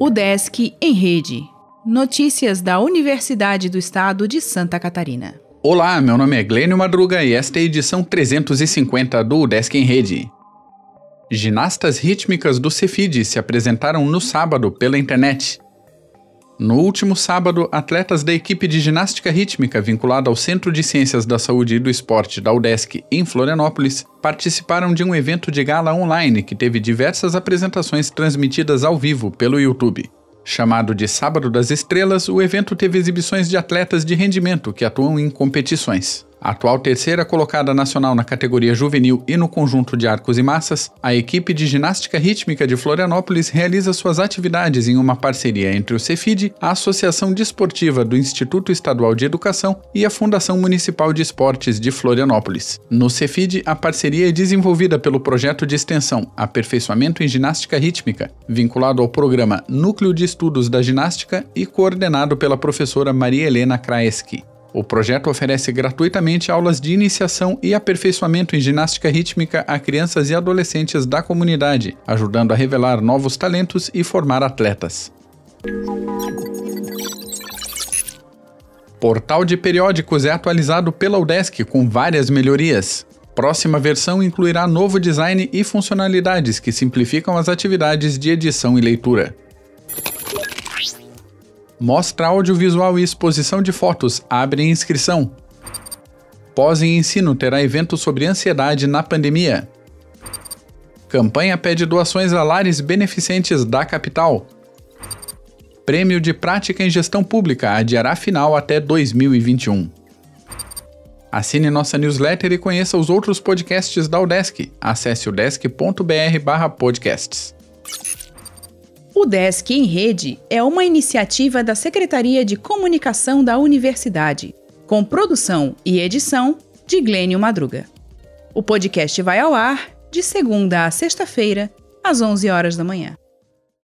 O Desk em Rede. Notícias da Universidade do Estado de Santa Catarina. Olá, meu nome é Glênio Madruga e esta é a edição 350 do Desk em Rede. Ginastas rítmicas do Cefid se apresentaram no sábado pela internet. No último sábado, atletas da equipe de ginástica rítmica vinculada ao Centro de Ciências da Saúde e do Esporte da UDESC em Florianópolis participaram de um evento de gala online que teve diversas apresentações transmitidas ao vivo pelo YouTube. Chamado de Sábado das Estrelas, o evento teve exibições de atletas de rendimento que atuam em competições. A atual terceira colocada nacional na categoria juvenil e no conjunto de arcos e massas, a equipe de ginástica rítmica de Florianópolis realiza suas atividades em uma parceria entre o Cefid, a Associação Desportiva do Instituto Estadual de Educação e a Fundação Municipal de Esportes de Florianópolis. No Cefid, a parceria é desenvolvida pelo projeto de extensão Aperfeiçoamento em Ginástica Rítmica, vinculado ao programa Núcleo de Estudos da Ginástica e coordenado pela professora Maria Helena Kraeski. O projeto oferece gratuitamente aulas de iniciação e aperfeiçoamento em ginástica rítmica a crianças e adolescentes da comunidade, ajudando a revelar novos talentos e formar atletas. Portal de periódicos é atualizado pela UDESC com várias melhorias. Próxima versão incluirá novo design e funcionalidades que simplificam as atividades de edição e leitura. Mostra audiovisual e exposição de fotos abre inscrição. Pós em Ensino terá evento sobre ansiedade na pandemia. Campanha pede doações a lares beneficentes da capital. Prêmio de Prática em Gestão Pública adiará final até 2021. Assine nossa newsletter e conheça os outros podcasts da UDESC. Acesse udesc.br/podcasts. O Desk em Rede é uma iniciativa da Secretaria de Comunicação da Universidade, com produção e edição de Glênio Madruga. O podcast vai ao ar de segunda a sexta-feira, às 11 horas da manhã.